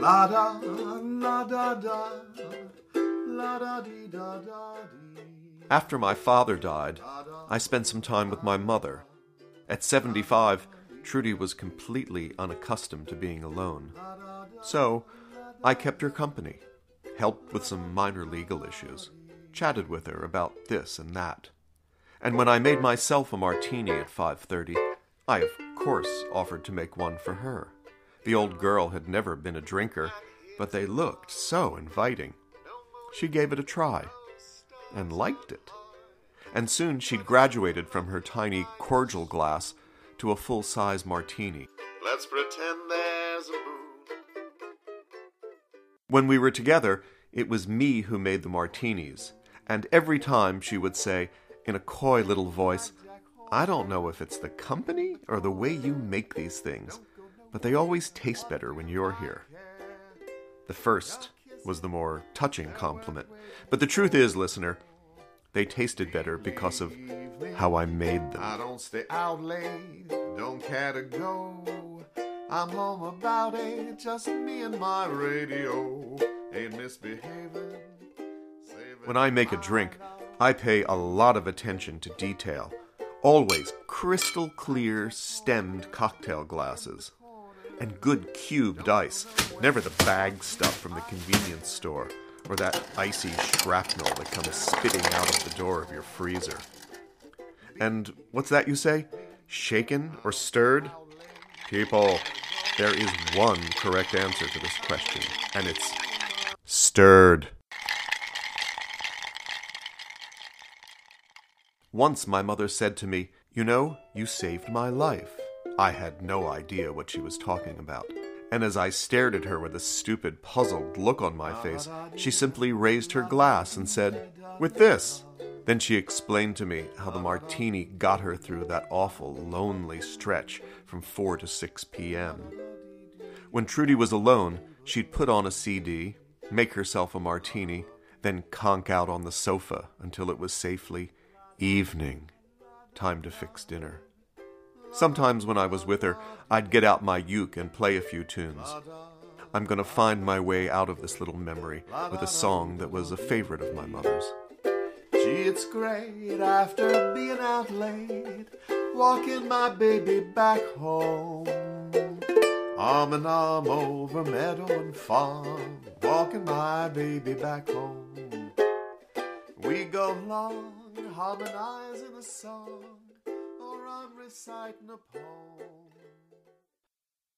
La da, la da da, la da da da. After my father died, I spent some time with my mother. At 75, Trudy was completely unaccustomed to being alone. So, I kept her company, helped with some minor legal issues, chatted with her about this and that. And when I made myself a martini at 5:30, I of course offered to make one for her. The old girl had never been a drinker, but they looked so inviting. She gave it a try and liked it. And soon she'd graduated from her tiny cordial glass to a full size martini. Let's pretend there's a moon. When we were together, it was me who made the martinis, and every time she would say, in a coy little voice, I don't know if it's the company or the way you make these things, but they always taste better when you're here. The first was the more touching compliment, but the truth is, listener, they tasted better because of how I made them. I don't stay out late, don't care to go. I'm home about eight, just me and my radio. Ain't misbehaving. When I make a drink, I pay a lot of attention to detail. Always crystal clear stemmed cocktail glasses. And good cubed ice, never the bag stuff from the convenience store, or that icy shrapnel that comes spitting out of the door of your freezer. And what's that you say? Shaken or stirred? People, there is one correct answer to this question, and it's stirred. Once my mother said to me, You know, you saved my life. I had no idea what she was talking about. And as I stared at her with a stupid, puzzled look on my face, she simply raised her glass and said, With this. Then she explained to me how the martini got her through that awful, lonely stretch from 4 to 6 p.m. When Trudy was alone, she'd put on a CD, make herself a martini, then conk out on the sofa until it was safely evening. Time to fix dinner. Sometimes when I was with her, I'd get out my uke and play a few tunes. I'm going to find my way out of this little memory with a song that was a favorite of my mother's. Gee, it's great after being out late, walking my baby back home. Arm in arm over meadow and farm, walking my baby back home. We go long, harmonizing a song, or I'm reciting a poem.